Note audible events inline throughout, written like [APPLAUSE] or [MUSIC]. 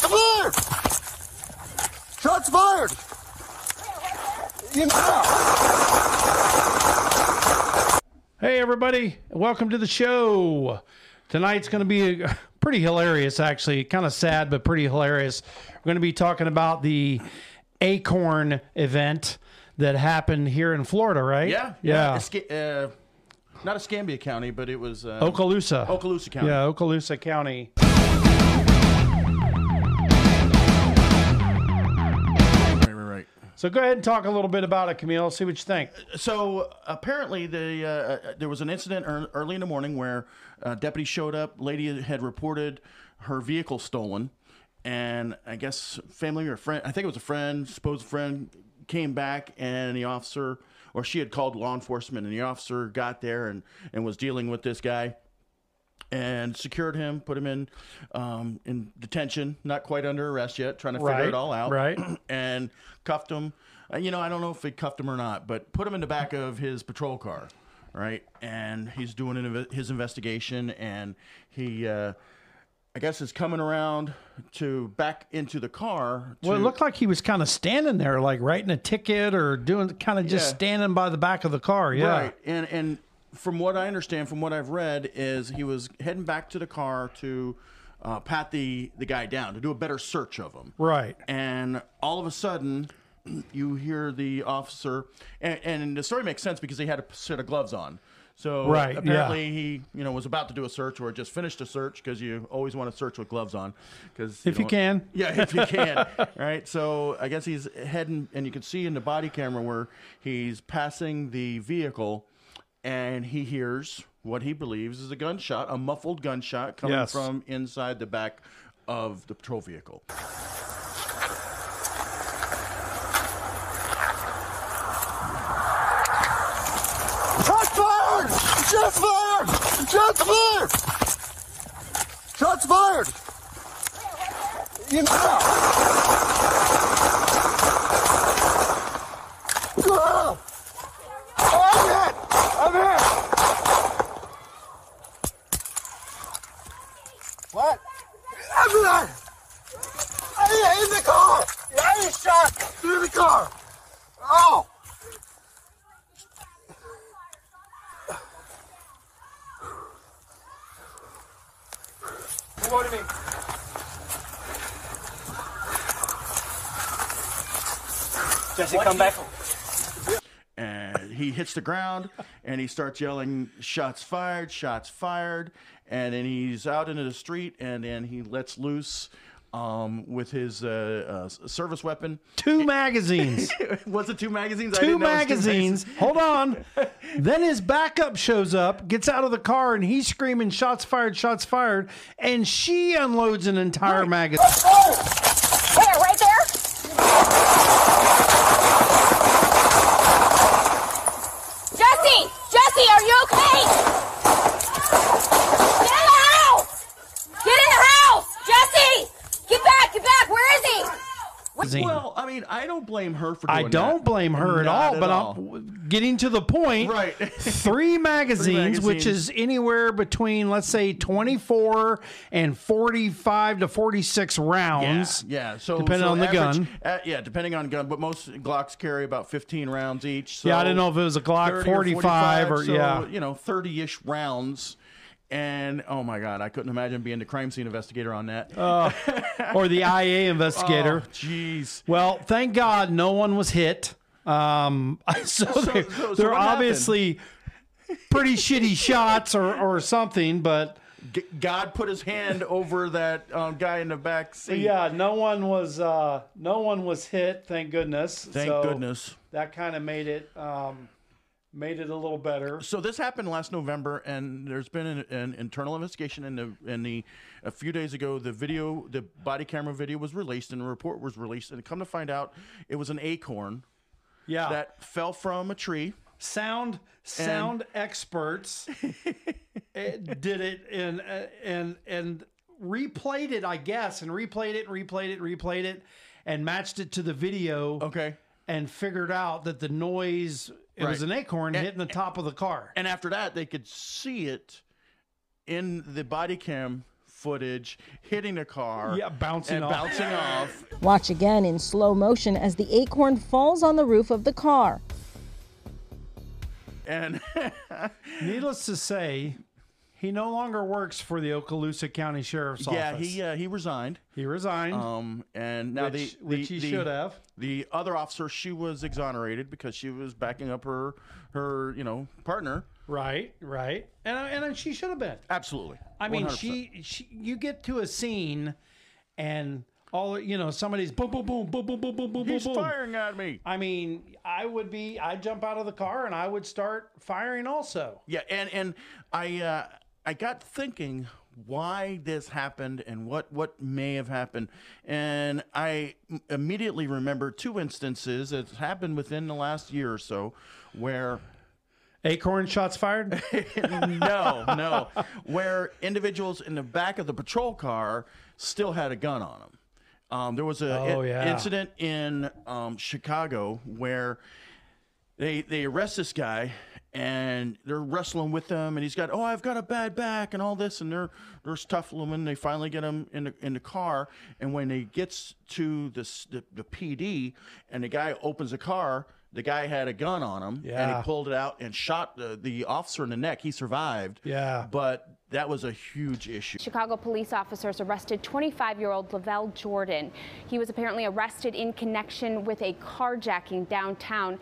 Shots fired! Shots fired! You know. Hey, everybody, welcome to the show. Tonight's going to be a, pretty hilarious, actually. Kind of sad, but pretty hilarious. We're going to be talking about the Acorn event that happened here in Florida, right? Yeah, Yeah. Esca- uh, not Escambia County, but it was uh, Okaloosa. Okaloosa County. Yeah, Okaloosa County. So go ahead and talk a little bit about it, Camille. See what you think. So apparently, the uh, uh, there was an incident early in the morning where uh, deputies showed up. Lady had reported her vehicle stolen, and I guess family or friend, I think it was a friend, supposed friend, came back, and the officer, or she had called law enforcement, and the officer got there and and was dealing with this guy. And secured him, put him in um, in detention, not quite under arrest yet, trying to figure Right, it all out right. [CLEARS THROAT] and cuffed him. Uh, you know, I don't know if he cuffed him or not, but put him in the back of his patrol car, right? And he's doing an, his investigation, and he, uh, I guess, is coming around to back into the car. To, Well, it looked like he was kind of standing there, like writing a ticket or doing kind of just Yeah. standing by the back of the car. Yeah. Right, and and from what I understand, from what I've read, is he was heading back to the car to uh, pat the the guy down to do a better search of him. Right. and all of a sudden [CLEARS THROAT] you hear the officer and, and the story makes sense because he had a set of gloves on so Right, yeah. apparently he you know was about to do a search or just finished a search because you always want to search with gloves on because If you can. [LAUGHS] yeah if you can [LAUGHS] right so i guess he's heading and you can see in the body camera where he's passing the vehicle and he hears what he believes is a gunshot a muffled gunshot coming Yes. from inside the back of the patrol vehicle Shots fired! Shots fired! Shots fired! Shots fired! You know. Ah! I'm hit! I'm hit! What? I'm hit! I in the car! I was shot through the car! Oh! What do you mean? Jesse, come back. and he hits the ground and he starts yelling shots fired shots fired and then he's out into the street and then he lets loose um, with his uh, uh, service weapon Two magazines. [LAUGHS] was it two magazines I two didn't know it magazines. Hold on. [LAUGHS] then his backup shows up, gets out of the car, and he's screaming, "Shots fired! Shots fired!" And she unloads an entire magazine. [LAUGHS] Where? Right there? Jesse! Jesse, are you okay? Get in the house! Get in the house! Jesse! Get back! Get back! Where is he? magazine. well I mean I don't blame her for doing I don't that. blame her at Not all, at but all. I'm getting to the point. Right. [LAUGHS] Three magazines, which magazines. is anywhere between, let's say, 24 and 45 to 46 rounds. Yeah, yeah. So Depending so on the average- gun. uh, yeah, depending on gun, but most Glocks carry about 15 rounds each. So Yeah, I didn't know if it was a Glock 30 or 45 or- so, yeah. you know, 30-ish rounds. And oh my god, I couldn't imagine being the crime scene investigator on that. Or the IA investigator. [LAUGHS] Oh, Jeez. Well, thank God no one was hit. Um, so, [LAUGHS] they're, so- so they're obviously pretty shitty shots or, or something, but G- God put his hand over that um, guy in the back seat. yeah, no one was uh, no one was hit. Thank goodness. Thank So goodness. That kind of made it um, made it a little better. So this happened last November, and there's been an, an internal investigation. And the and the a few days ago, the video, the body camera video was released, and a report was released. And come to find out, it was an acorn Yeah, that fell from a tree. sound sound experts [LAUGHS] eh, did it and uh, and and replayed it, I guess, and replayed it, and replayed it, and replayed it, and matched it to the video. Okay. and figured out that the noise it was an acorn And- hitting the top of the car. And after that, they could see it in the body cam footage hitting the car. Yeah, bouncing and off. bouncing off. Watch again in slow motion as the acorn falls on the roof of the car. And [LAUGHS] Needless to say, he no longer works for the Okaloosa County Sheriff's yeah, Office. Yeah, he uh, he resigned. he resigned, Um, and now which, the, which he the- should have. The other officer, she was exonerated because she was backing up her her you know partner. Right, right, and and she should have been. Absolutely. I mean, 100%. she, she, you get to a scene, and all you know, somebody's boom, boom, boom, boom, boom, boom, boom, boom, He's boom, firing at me. I mean, I would be, I'd jump out of the car and I would start firing also. Yeah, and and I uh, I got thinking why this happened and what what may have happened, and I immediately remember two instances that happened within the last year or so, where Acorn shots fired. [LAUGHS] no no where individuals in the back of the patrol car still had a gun on them. Um, there was a Oh, yeah. incident in um, Chicago where they they arrest this guy and they're wrestling with him and he's got oh I've got a bad back and all this and they're they're tough women they finally get him in the in the car and when he gets to the, s- the the PD and the guy opens the car the guy had a gun on him yeah. and he pulled it out and shot the, the officer in the neck he survived Yeah. but that was a huge issue Chicago police officers arrested 25 year old Lavelle Jordan. He was apparently arrested in connection with a carjacking downtown.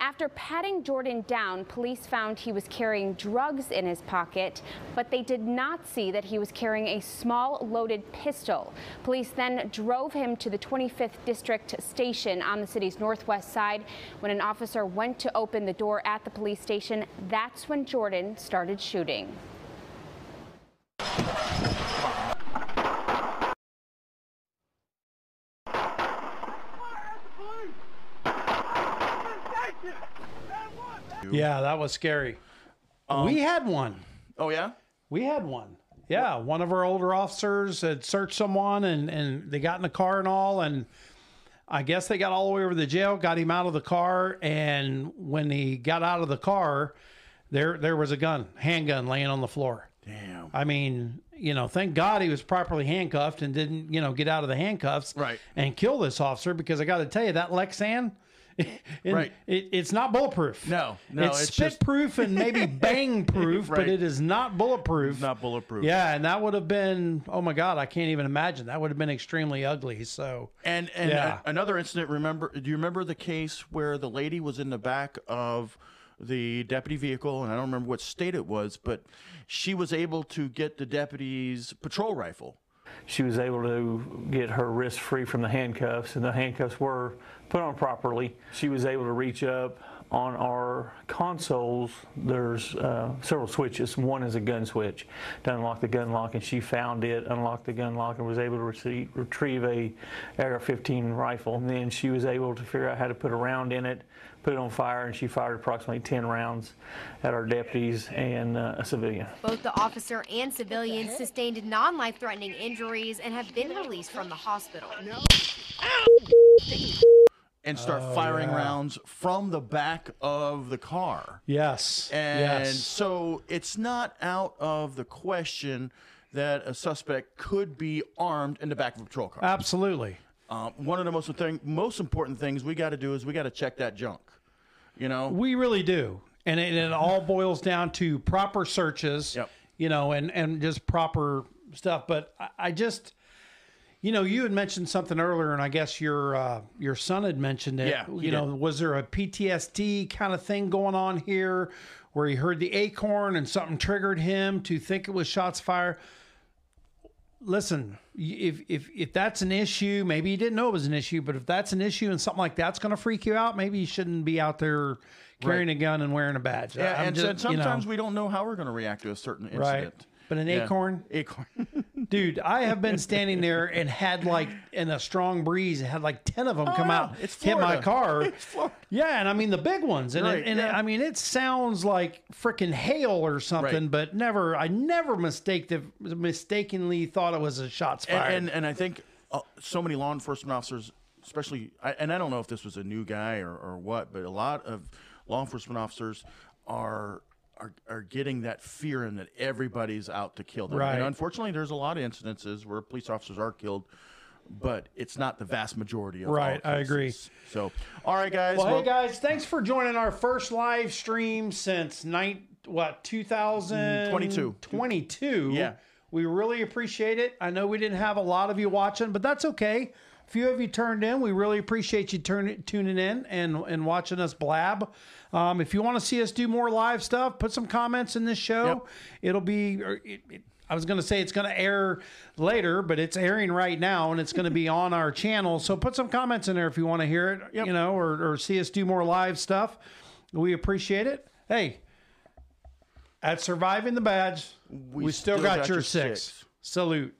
After patting Jordan down, police found he was carrying drugs in his pocket, but they did not see that he was carrying a small loaded pistol. Police then drove him to the 25th District station on the city's northwest side. When an officer went to open the door at the police station, that's when Jordan started shooting. Yeah, that was scary. Um, we had one. oh yeah We had one. Yeah, one of our older officers had searched someone and, and they got in the car and all. And I guess they got all the way over to the jail, got him out of the car. And when he got out of the car, there there was a gun, handgun laying on the floor. damn I mean, you know, thank God he was properly handcuffed and didn't, you know, get out of the handcuffs Right. and kill this officer because I got to tell you that Lexan, [LAUGHS] it- Right. it, it's not bulletproof. No, no, it's, it's spit just- proof and maybe [LAUGHS] bang proof, but it is not bulletproof. not bulletproof Yeah, and that would have been oh my god, I can't even imagine. That would have been extremely ugly. So And and Yeah. a- another incident. Remember? Do you remember the case where the lady was in the back of the deputy vehicle, and I don't remember what state it was, but she was able to get the deputy's patrol rifle. she was able to get her wrist free from the handcuffs, and the handcuffs were put on properly. She was able to reach up on our consoles. There's uh, several switches. One is a gun switch to unlock the gun lock, and she found it, unlocked the gun lock, and was able to receive, retrieve a AR-15 rifle. And then she was able to figure out how to put a round in it, put it on fire, and she fired approximately 10 rounds at our deputies and uh, a civilian. Both the officer and civilian sustained non life threatening injuries and have been released from the hospital. And start Oh, firing rounds from the back of the car. yes, And yes, so it's not out of the question that a suspect could be armed in the back of a patrol car. absolutely. Um, one of the most thing, most important things we got to do is we got to check that junk. You know, We really do, and it, it all boils down to proper searches. Yep. You know, and and just proper stuff. But I, I just. You know, you had mentioned something earlier, and I guess your uh, your son had mentioned it. Yeah, you know, did. was there a PTSD kind of thing going on here, where he heard the acorn and something triggered him to think it was shots fired? listen, if if if that's an issue, maybe you didn't know it was an issue, but if that's an issue and something like that's going to freak you out, maybe you shouldn't be out there carrying a gun and wearing a badge. yeah, I'm and, just- and you know, sometimes we don't know how we're going to react to a certain incident. right. But an Yeah. acorn, Acorn. [LAUGHS] dude, I have been standing there and had like in a strong breeze, had like ten of them come yeah. out, Oh, It's hit my car. [LAUGHS] Yeah, and I mean the big ones, and Right, it, and it. I mean it sounds like freaking hail or something, Right. but never, I never mistaked it, mistakenly thought it was a shots fired. and, and and I think uh, so many law enforcement officers, especially, I, and I don't know if this was a new guy or, or what, but a lot of law enforcement officers are are, are getting that fear and that everybody's out to kill them. Right. And unfortunately, there's a lot of incidences where police officers are killed, but it's not the vast majority of all Right, I agree. So, all right, guys. Well, well, hey guys, thanks for joining our first live stream since night what 2022. Mm, 22. Yeah. We really appreciate it. I know we didn't have a lot of you watching, but that's okay. A few of you turned in. We really appreciate you turn, tuning in and, and watching us blab. Um, if you want to see us do more live stuff, put some comments in this show. Yep. It'll be. or It, it, I was going to say it's going to air later, but it's airing right now, and it's going to be [LAUGHS] on our channel. So put some comments in there if you want to hear it, Yep. you know, or, or see us do more live stuff. We appreciate it. Hey, at surviving the badge, we, still, got, your six. Salute.